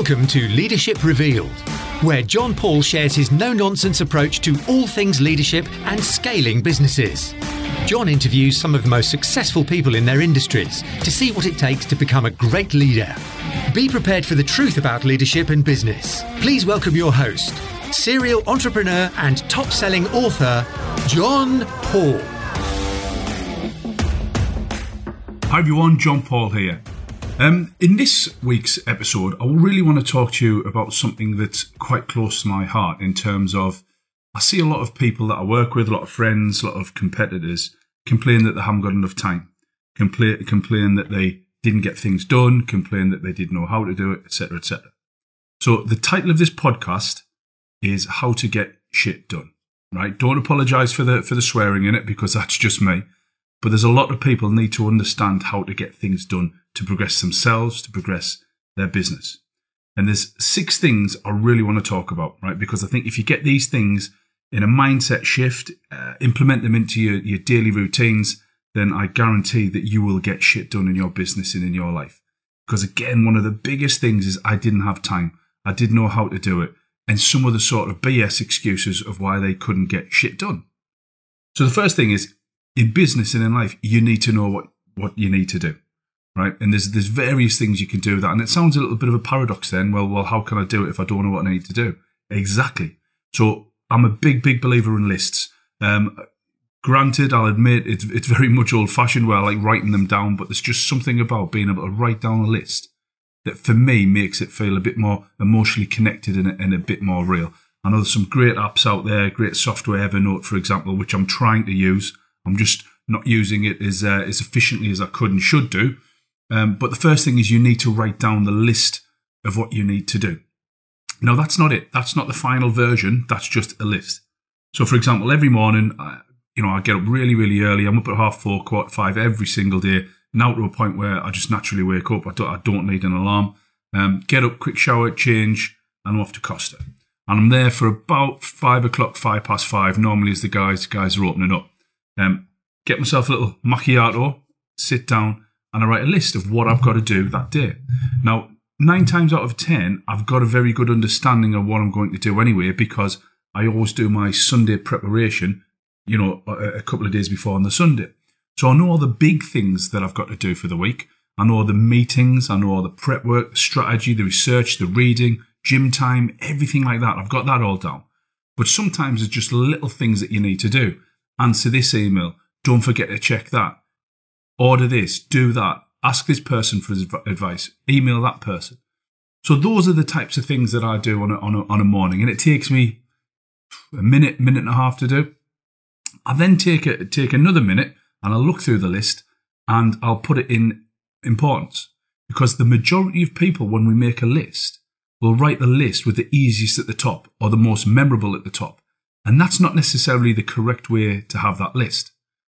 Welcome to Leadership Revealed, where John Paul shares his no nonsense approach to all things leadership and scaling businesses. John interviews some of the most successful people in their industries to see what it takes to become a great leader. Be prepared for the truth about leadership and business. Please welcome your host, serial entrepreneur and top selling author, John Paul. Hi everyone, John Paul here. Um, in this week's episode, I really want to talk to you about something that's quite close to my heart in terms of I see a lot of people that I work with, a lot of friends, a lot of competitors complain that they haven't got enough time, complain, complain that they didn't get things done, complain that they didn't know how to do it, etc., etc. So the title of this podcast is "How to Get Shit Done." Right? Don't apologise for the for the swearing in it because that's just me. But there's a lot of people need to understand how to get things done to progress themselves, to progress their business. And there's six things I really want to talk about, right? Because I think if you get these things in a mindset shift, uh, implement them into your, your daily routines, then I guarantee that you will get shit done in your business and in your life. Because again, one of the biggest things is I didn't have time. I didn't know how to do it. And some of the sort of BS excuses of why they couldn't get shit done. So the first thing is in business and in life, you need to know what, what you need to do right? And there's there's various things you can do with that, and it sounds a little bit of a paradox. Then, well, well, how can I do it if I don't know what I need to do? Exactly. So I'm a big, big believer in lists. Um, granted, I'll admit it's it's very much old fashioned where I like writing them down, but there's just something about being able to write down a list that for me makes it feel a bit more emotionally connected and and a bit more real. I know there's some great apps out there, great software, Evernote, for example, which I'm trying to use. I'm just not using it as uh, as efficiently as I could and should do. Um, but the first thing is you need to write down the list of what you need to do. Now, that's not it. That's not the final version. That's just a list. So, for example, every morning, uh, you know, I get up really, really early. I'm up at half four, quarter five every single day. Now to a point where I just naturally wake up. I don't, I don't need an alarm. Um, get up, quick shower, change, and I'm off to Costa. And I'm there for about five o'clock, five past five. Normally, as the guys guys are opening up. Um, get myself a little macchiato, sit down, and I write a list of what I've got to do that day. Now, nine times out of 10, I've got a very good understanding of what I'm going to do anyway, because I always do my Sunday preparation, you know, a, couple of days before on the Sunday. So I know all the big things that I've got to do for the week. I know all the meetings, I know all the prep work, strategy, the research, the reading, gym time, everything like that. I've got that all down. But sometimes it's just little things that you need to do. Answer this email. Don't forget to check that order this, do that, ask this person for advice, email that person. So those are the types of things that I do on a, on a, on a morning, and it takes me a minute, minute and a half to do. I then take a, take another minute and I'll look through the list and I'll put it in importance because the majority of people, when we make a list, will write the list with the easiest at the top or the most memorable at the top. And that's not necessarily the correct way to have that list.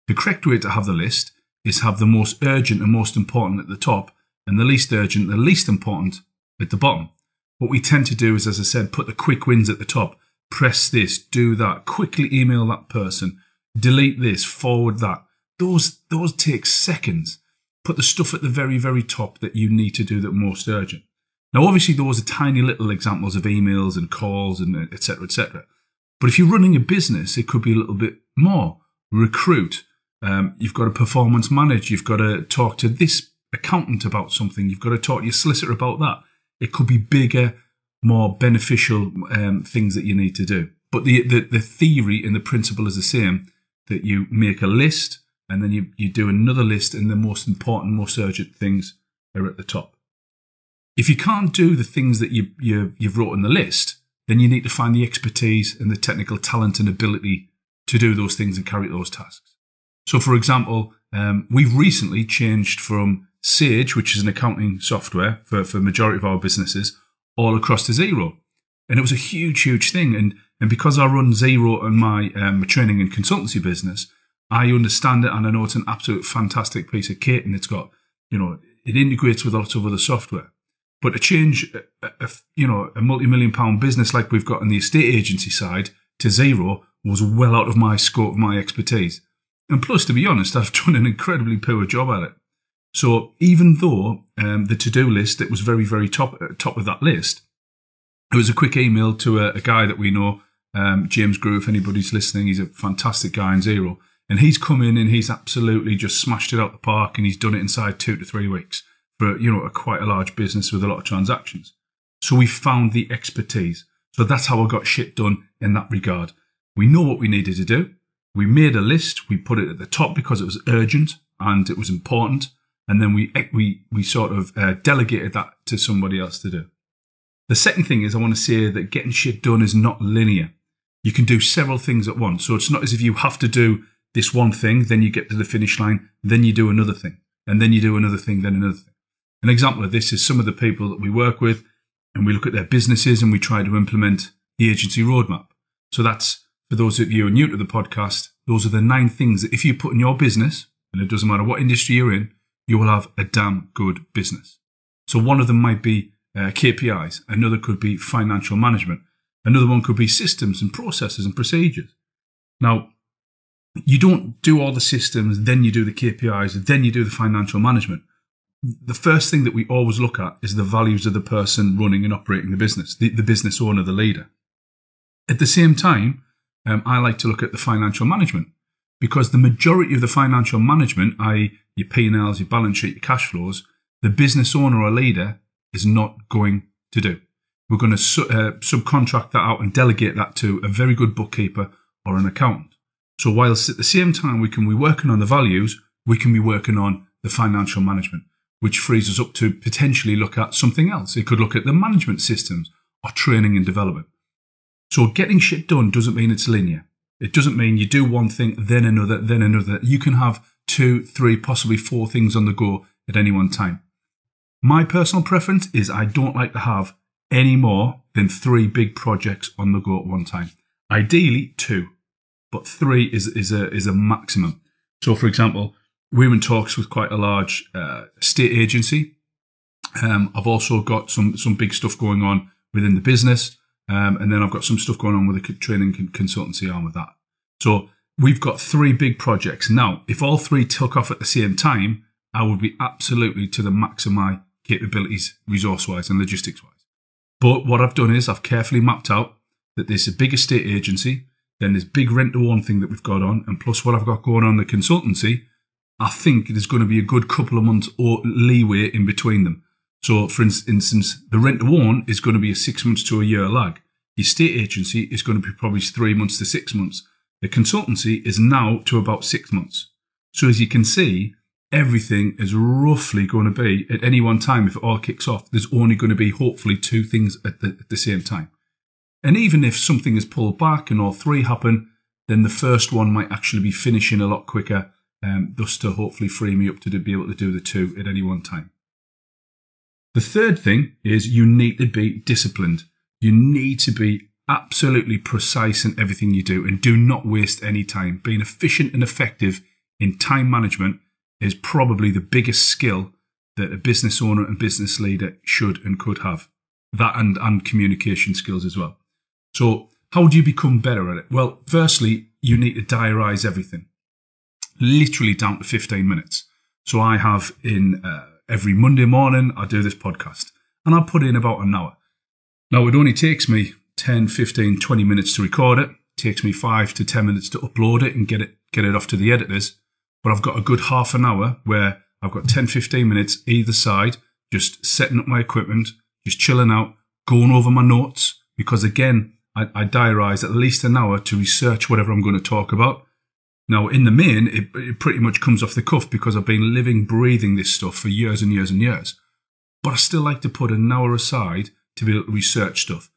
The correct way to have the list is have the most urgent and most important at the top and the least urgent, the least important at the bottom. What we tend to do is, as I said, put the quick wins at the top. Press this, do that, quickly email that person, delete this, forward that. Those, those take seconds. Put the stuff at the very, very top that you need to do that most urgent. Now, obviously, those are tiny little examples of emails and calls and etc. etc. But if you're running a business, it could be a little bit more. Recruit, um, you've got to performance manage. You've got to talk to this accountant about something. You've got to talk to your solicitor about that. It could be bigger, more beneficial um, things that you need to do. But the, the, the theory and the principle is the same that you make a list and then you, you do another list and the most important, most urgent things are at the top. If you can't do the things that you, you, you've wrote in the list, then you need to find the expertise and the technical talent and ability to do those things and carry those tasks. So, for example, um, we've recently changed from Sage, which is an accounting software for, for majority of our businesses, all across to Xero. And it was a huge, huge thing. And, and because I run Xero and my, um, training and consultancy business, I understand it and I know it's an absolute fantastic piece of kit and it's got, you know, it integrates with lots of other software. But to change, a, a, you know, a multi-million pound business like we've got on the estate agency side to Xero was well out of my scope, of my expertise. And plus, to be honest, I've done an incredibly poor job at it. So even though um, the to-do list that was very, very top uh, top of that list, it was a quick email to a, a guy that we know, um, James Grew. If anybody's listening, he's a fantastic guy in Xero, and he's come in and he's absolutely just smashed it out the park, and he's done it inside two to three weeks for you know a quite a large business with a lot of transactions. So we found the expertise. So that's how I got shit done in that regard. We know what we needed to do. We made a list. We put it at the top because it was urgent and it was important and then we we we sort of uh, delegated that to somebody else to do. The second thing is I want to say that getting shit done is not linear. You can do several things at once, so it's not as if you have to do this one thing, then you get to the finish line, then you do another thing, and then you do another thing, then another thing. An example of this is some of the people that we work with, and we look at their businesses and we try to implement the agency roadmap. So that's for those of you who are new to the podcast. Those are the nine things that if you put in your business, and it doesn't matter what industry you're in, you will have a damn good business. So one of them might be uh, KPIs, another could be financial management, another one could be systems and processes and procedures. Now, you don't do all the systems, then you do the KPIs, then you do the financial management. The first thing that we always look at is the values of the person running and operating the business, the, the business owner, the leader. At the same time, um, I like to look at the financial management because the majority of the financial management, i.e., your P&Ls, your balance sheet, your cash flows, the business owner or leader is not going to do. We're going to su- uh, subcontract that out and delegate that to a very good bookkeeper or an accountant. So whilst at the same time we can be working on the values, we can be working on the financial management, which frees us up to potentially look at something else. It could look at the management systems or training and development. So getting shit done doesn't mean it's linear. It doesn't mean you do one thing, then another, then another. You can have two, three, possibly four things on the go at any one time. My personal preference is I don't like to have any more than three big projects on the go at one time. Ideally, two, but three is, is, a, is a maximum. So, for example, we're in talks with quite a large uh, state agency. Um, I've also got some, some big stuff going on within the business. Um, and then I've got some stuff going on with the training consultancy arm of that. So we've got three big projects. Now, if all three took off at the same time, I would be absolutely to the max of my capabilities, resource wise and logistics wise. But what I've done is I've carefully mapped out that there's a big estate agency, then there's big rent to own thing that we've got on, and plus what I've got going on the consultancy, I think there's going to be a good couple of months or leeway in between them. So, for instance, the rent to own is going to be a six months to a year lag. The estate agency is going to be probably three months to six months. The consultancy is now to about six months. So, as you can see, everything is roughly going to be at any one time, if it all kicks off, there's only going to be hopefully two things at the, at the same time. And even if something is pulled back and all three happen, then the first one might actually be finishing a lot quicker, um, thus to hopefully free me up to be able to do the two at any one time. The third thing is you need to be disciplined. You need to be absolutely precise in everything you do and do not waste any time. Being efficient and effective in time management is probably the biggest skill that a business owner and business leader should and could have. That and, and communication skills as well. So, how do you become better at it? Well, firstly, you need to diarize everything, literally down to 15 minutes. So, I have in uh, every Monday morning, I do this podcast and I put in about an hour. Now, it only takes me 10, 15, 20 minutes to record it. it takes me five to 10 minutes to upload it and get it, get it off to the editors. But I've got a good half an hour where I've got 10, 15 minutes either side, just setting up my equipment, just chilling out, going over my notes. Because again, I, I diarize at least an hour to research whatever I'm going to talk about. Now, in the main, it, it pretty much comes off the cuff because I've been living, breathing this stuff for years and years and years. But I still like to put an hour aside to be able to research stuff.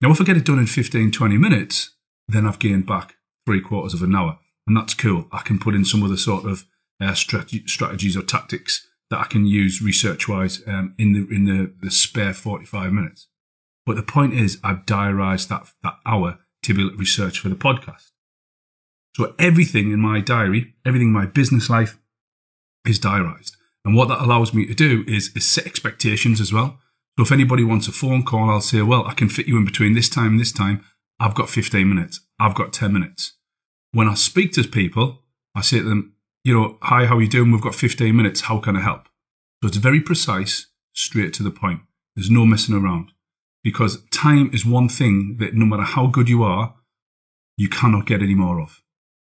Now, if I get it done in 15, 20 minutes, then I've gained back three quarters of an hour. And that's cool. I can put in some other sort of uh, strategies or tactics that I can use research wise um, in the in the, the spare 45 minutes. But the point is, I've diarised that, that hour to be able to research for the podcast. So everything in my diary, everything in my business life is diarised. And what that allows me to do is, is set expectations as well. So if anybody wants a phone call, I'll say, well, I can fit you in between this time and this time. I've got 15 minutes. I've got 10 minutes. When I speak to people, I say to them, you know, hi, how are you doing? We've got 15 minutes. How can I help? So it's very precise, straight to the point. There's no messing around because time is one thing that no matter how good you are, you cannot get any more of.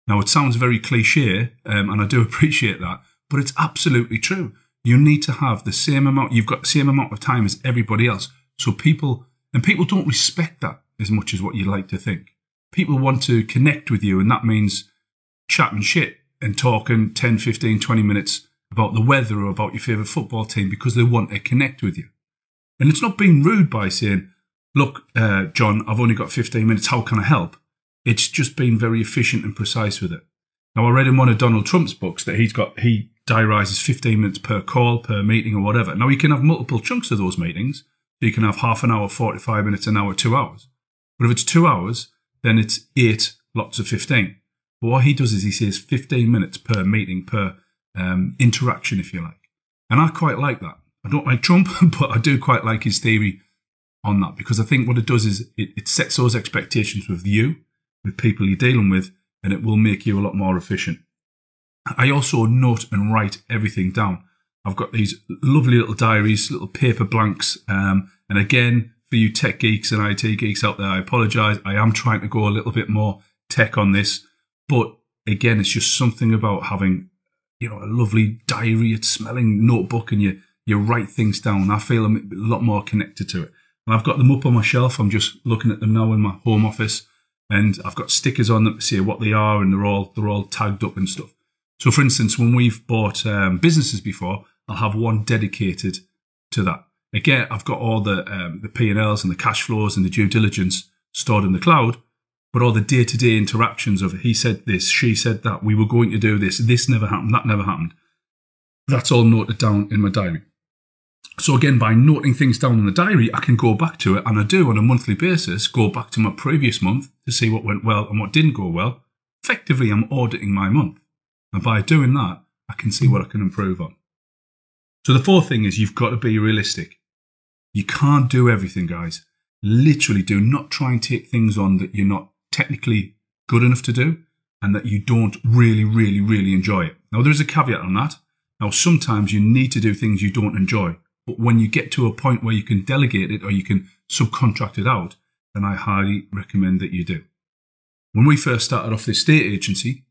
Now, it sounds very cliche, um, and I do appreciate that, but it's absolutely true. You need to have the same amount, you've got the same amount of time as everybody else. So people, and people don't respect that as much as what you like to think. People want to connect with you, and that means chatting shit and talking 10, 15, 20 minutes about the weather or about your favourite football team because they want to connect with you. And it's not being rude by saying, look, uh, John, I've only got 15 minutes. How can I help? It's just been very efficient and precise with it. Now, I read in one of Donald Trump's books that he's got, he diarizes 15 minutes per call, per meeting, or whatever. Now, you can have multiple chunks of those meetings. You can have half an hour, 45 minutes, an hour, two hours. But if it's two hours, then it's eight lots of 15. But what he does is he says 15 minutes per meeting, per um, interaction, if you like. And I quite like that. I don't like Trump, but I do quite like his theory on that because I think what it does is it, it sets those expectations with you, with people you're dealing with, and it will make you a lot more efficient. I also note and write everything down. I've got these lovely little diaries, little paper blanks. Um, and again, for you tech geeks and IT geeks out there, I apologize. I am trying to go a little bit more tech on this, but again, it's just something about having, you know, a lovely diary, it's smelling notebook and you, you write things down. I feel a lot more connected to it. And I've got them up on my shelf. I'm just looking at them now in my home office and I've got stickers on them to say what they are and they're all, they're all tagged up and stuff. So for instance, when we've bought um, businesses before, I'll have one dedicated to that. Again, I've got all the um, the P&Ls and the cash flows and the due diligence stored in the cloud, but all the day-to-day interactions of he said this, she said that, we were going to do this, this never happened, that never happened. That's all noted down in my diary. So again, by noting things down in the diary, I can go back to it, and I do on a monthly basis go back to my previous month to see what went well and what didn't go well. Effectively, I'm auditing my month, and by doing that, I can see what I can improve on. So the fourth thing is you've got to be realistic. You can't do everything, guys. Literally, do not try and take things on that you're not technically good enough to do and that you don't really, really, really enjoy it. Now, there is a caveat on that. Now, sometimes you need to do things you don't enjoy. But when you get to a point where you can delegate it or you can subcontract it out, then I highly recommend that you do. When we first started off this state agency,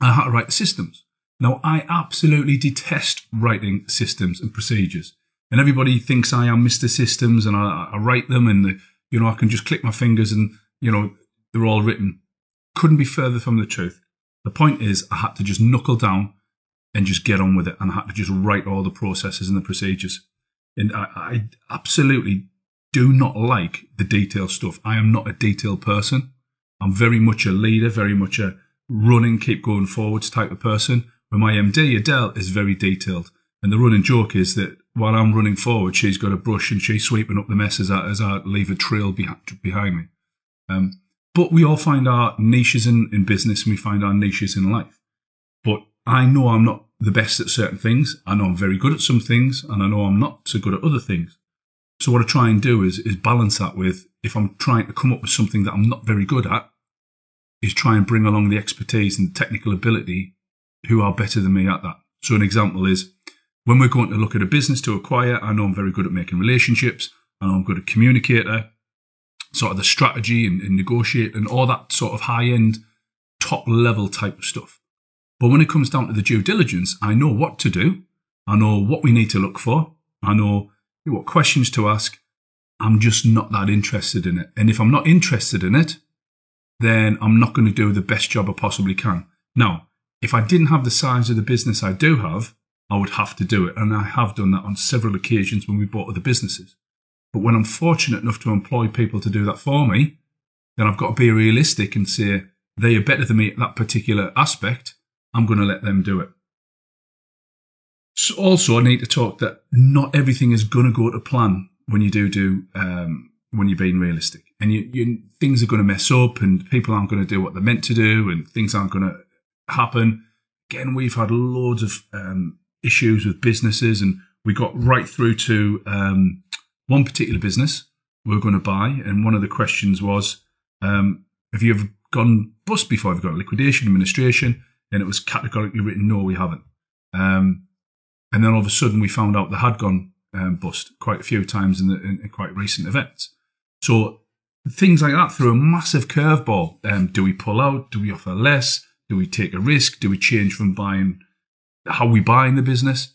I had to write the systems. Now, I absolutely detest writing systems and procedures. And everybody thinks I am Mr. Systems and I, I write them and, the, you know, I can just click my fingers and, you know, they're all written. Couldn't be further from the truth. The point is, I had to just knuckle down and just get on with it. And I had to just write all the processes and the procedures. And I, I absolutely do not like the detail stuff. I am not a detail person. I'm very much a leader, very much a running, keep going forwards type of person. But my MD, Adele, is very detailed. And the running joke is that while I'm running forward, she's got a brush and she's sweeping up the mess as I, as I leave a trail behind me. Um, but we all find our niches in, in business and we find our niches in life. But I know I'm not the best at certain things. I know I'm very good at some things and I know I'm not so good at other things. So what I try and do is, is balance that with if I'm trying to come up with something that I'm not very good at, is try and bring along the expertise and the technical ability who are better than me at that. So an example is when we're going to look at a business to acquire, I know I'm very good at making relationships. I know I'm good at communicator, sort of the strategy and, and negotiate and all that sort of high end, top level type of stuff. But when it comes down to the due diligence, I know what to do. I know what we need to look for. I know what questions to ask. I'm just not that interested in it. And if I'm not interested in it, then I'm not going to do the best job I possibly can. Now, if I didn't have the size of the business I do have, I would have to do it. And I have done that on several occasions when we bought other businesses. But when I'm fortunate enough to employ people to do that for me, then I've got to be realistic and say they are better than me at that particular aspect. I'm going to let them do it. So also, I need to talk that not everything is going to go to plan when you do do um, when you're being realistic, and you, you, things are going to mess up, and people aren't going to do what they're meant to do, and things aren't going to happen. Again, we've had loads of um, issues with businesses, and we got right through to um, one particular business we are going to buy, and one of the questions was, um, "Have you ever gone bust before? Have you got liquidation, administration?" And it was categorically written, no, we haven't. Um, And then all of a sudden we found out they had gone um, bust quite a few times in, the, in, quite recent events. So things like that through a massive curveball. Um, do we pull out? Do we offer less? Do we take a risk? Do we change from buying how we buy in the business?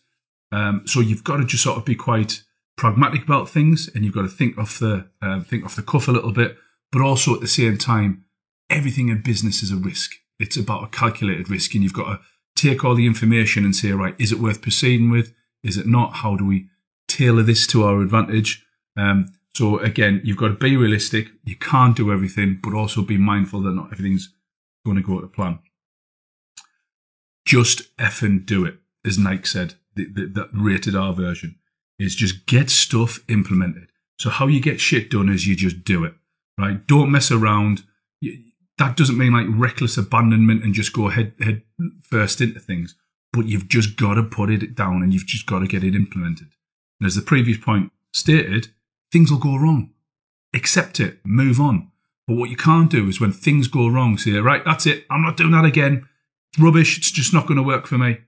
Um, so you've got to just sort of be quite pragmatic about things, and you've got to think off the uh, think off the cuff a little bit. But also at the same time, everything in business is a risk. It's about a calculated risk, and you've got to take all the information and say, right, is it worth proceeding with? Is it not? How do we tailor this to our advantage? Um, so again, you've got to be realistic. You can't do everything, but also be mindful that not everything's going to go to plan. Just effing do it, as Nike said. That rated R version is just get stuff implemented. So how you get shit done is you just do it, right? Don't mess around. That doesn't mean like reckless abandonment and just go head head first into things, but you've just got to put it down and you've just got to get it implemented. And as the previous point stated, things will go wrong. Accept it, move on. But what you can't do is when things go wrong, say, right, that's it, I'm not doing that again. Rubbish, it's just not going to work for me.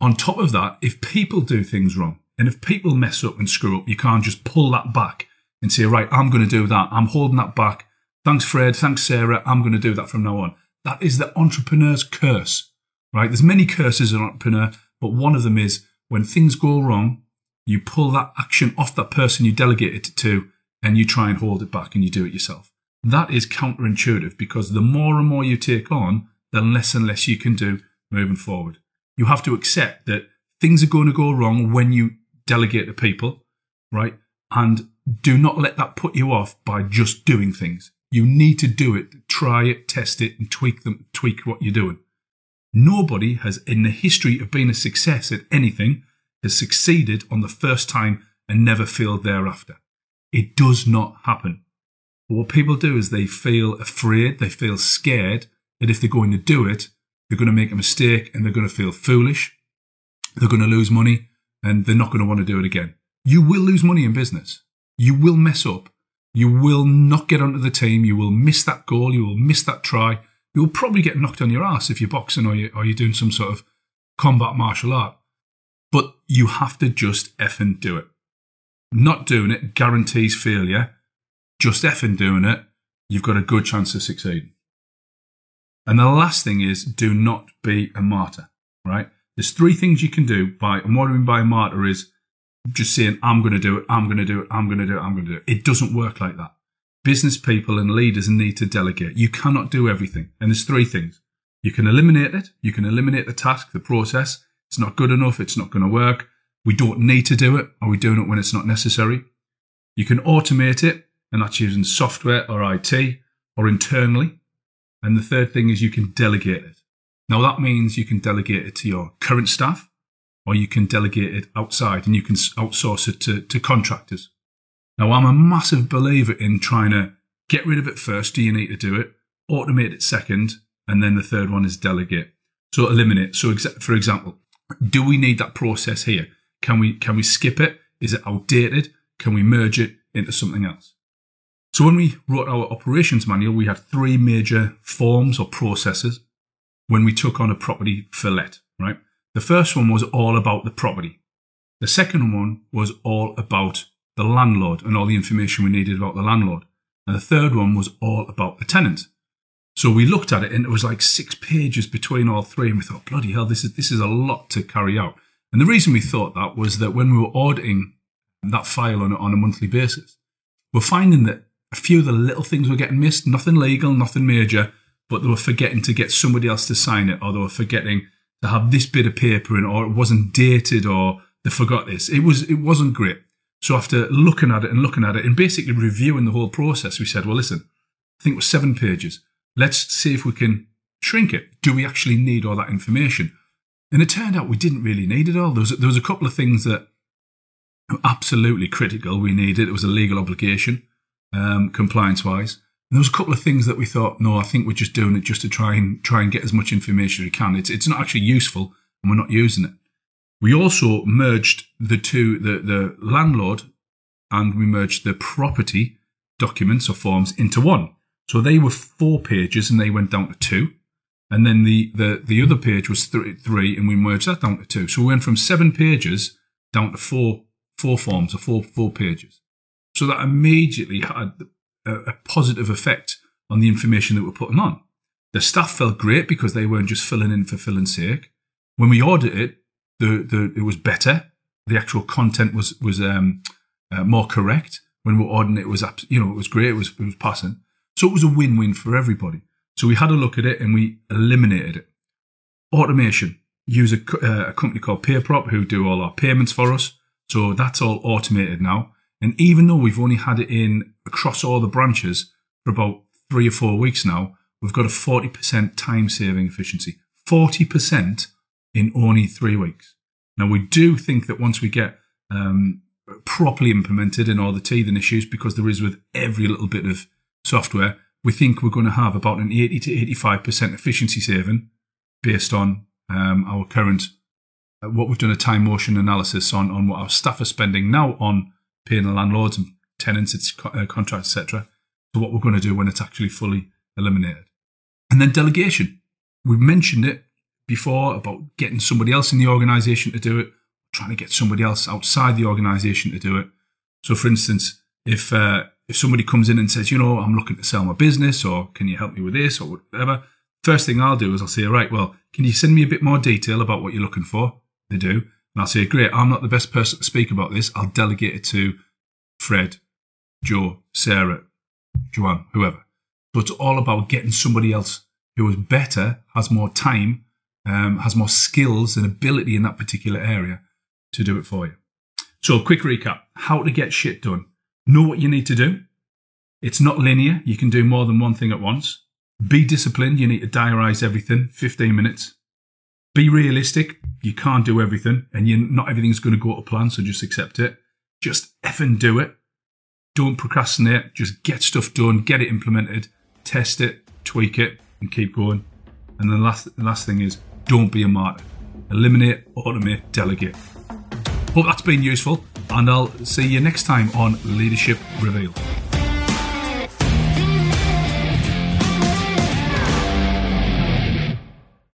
On top of that, if people do things wrong, and if people mess up and screw up, you can't just pull that back and say, right, I'm going to do that. I'm holding that back. Thanks, Fred. Thanks, Sarah. I'm going to do that from now on. That is the entrepreneur's curse, right? There's many curses an entrepreneur, but one of them is when things go wrong, you pull that action off that person you delegate it to and you try and hold it back and you do it yourself. That is counterintuitive because the more and more you take on, the less and less you can do moving forward. You have to accept that things are going to go wrong when you delegate to people, right? And do not let that put you off by just doing things. You need to do it, try it, test it, and tweak them, tweak what you're doing. Nobody has in the history of being a success at anything has succeeded on the first time and never failed thereafter. It does not happen. But what people do is they feel afraid, they feel scared that if they're going to do it, they're going to make a mistake and they're going to feel foolish. They're going to lose money and they're not going to want to do it again. You will lose money in business. You will mess up. You will not get onto the team. You will miss that goal. You will miss that try. You will probably get knocked on your ass if you're boxing or, you, or you're doing some sort of combat martial art. But you have to just effing do it. Not doing it guarantees failure. Just effing doing it, you've got a good chance of succeeding. And the last thing is do not be a martyr, right? There's three things you can do by, and what I mean by a martyr is just saying, I'm going to do it, I'm going to do it, I'm going to do it, I'm going to do it. It doesn't work like that. Business people and leaders need to delegate. You cannot do everything. And there's three things. You can eliminate it. You can eliminate the task, the process. It's not good enough. It's not going to work. We don't need to do it. Are we doing it when it's not necessary? You can automate it, and that's using software or IT or internally. And the third thing is you can delegate it. Now that means you can delegate it to your current staff or you can delegate it outside and you can outsource it to, to contractors. Now I'm a massive believer in trying to get rid of it first. Do you need to do it? Automate it second. And then the third one is delegate. So eliminate. So for example, do we need that process here? Can we can we skip it? Is it outdated? Can we merge it into something else? So when we wrote our operations manual, we had three major forms or processes when we took on a property for let, right? The first one was all about the property. The second one was all about the landlord and all the information we needed about the landlord. And the third one was all about the tenant. So we looked at it and it was like six pages between all three, and we thought, bloody hell, this is this is a lot to carry out. And the reason we thought that was that when we were auditing that file on, on a monthly basis, we're finding that a few of the little things were getting missed, nothing legal, nothing major, but they were forgetting to get somebody else to sign it, or they were forgetting to have this bit of paper in, or it wasn't dated, or they forgot this. It was it wasn't great. So after looking at it and looking at it and basically reviewing the whole process, we said, well, listen, I think it was seven pages. Let's see if we can shrink it. Do we actually need all that information? And it turned out we didn't really need it all. There was, there was a couple of things that were absolutely critical we needed. It was a legal obligation, um, compliance wise. And there was a couple of things that we thought, no, I think we're just doing it just to try and try and get as much information as we can. It's, it's not actually useful and we're not using it. We also merged the two, the, the landlord and we merged the property documents or forms into one. So they were four pages and they went down to two. And then the, the, the other page was th- three, and we merged that down to two. So we went from seven pages down to four four forms or four four pages. So that immediately had a, a positive effect on the information that we're putting on. The staff felt great because they weren't just filling in for filling's sake. When we it, the, the it was better. The actual content was was um, uh, more correct. When we ordering it, was you know it was great. It was it was passing. So it was a win win for everybody. So we had a look at it and we eliminated it. Automation. Use a, uh, a company called PayProp who do all our payments for us. So that's all automated now. And even though we've only had it in across all the branches for about three or four weeks now, we've got a 40% time saving efficiency. 40% in only three weeks. Now, we do think that once we get um, properly implemented in all the teething issues, because there is with every little bit of software, we think we're going to have about an 80 to 85% efficiency saving based on um, our current, uh, what we've done a time motion analysis on, on what our staff are spending now on paying the landlords and tenants, its uh, contracts, etc., to what we're going to do when it's actually fully eliminated. And then delegation. We've mentioned it before about getting somebody else in the organization to do it, trying to get somebody else outside the organization to do it. So, for instance, if uh, if somebody comes in and says, you know, I'm looking to sell my business, or can you help me with this, or whatever, first thing I'll do is I'll say, right, well, can you send me a bit more detail about what you're looking for? They do, and I'll say, great, I'm not the best person to speak about this. I'll delegate it to Fred, Joe, Sarah, Joanne, whoever. So it's all about getting somebody else who is better, has more time, um, has more skills and ability in that particular area to do it for you. So, quick recap how to get shit done. Know what you need to do. It's not linear. You can do more than one thing at once. Be disciplined. You need to diarize everything 15 minutes. Be realistic. You can't do everything and you're, not everything's going to go to plan. So just accept it. Just effing do it. Don't procrastinate. Just get stuff done, get it implemented, test it, tweak it, and keep going. And the last, the last thing is don't be a martyr. Eliminate, automate, delegate. Hope that's been useful, and I'll see you next time on Leadership Revealed.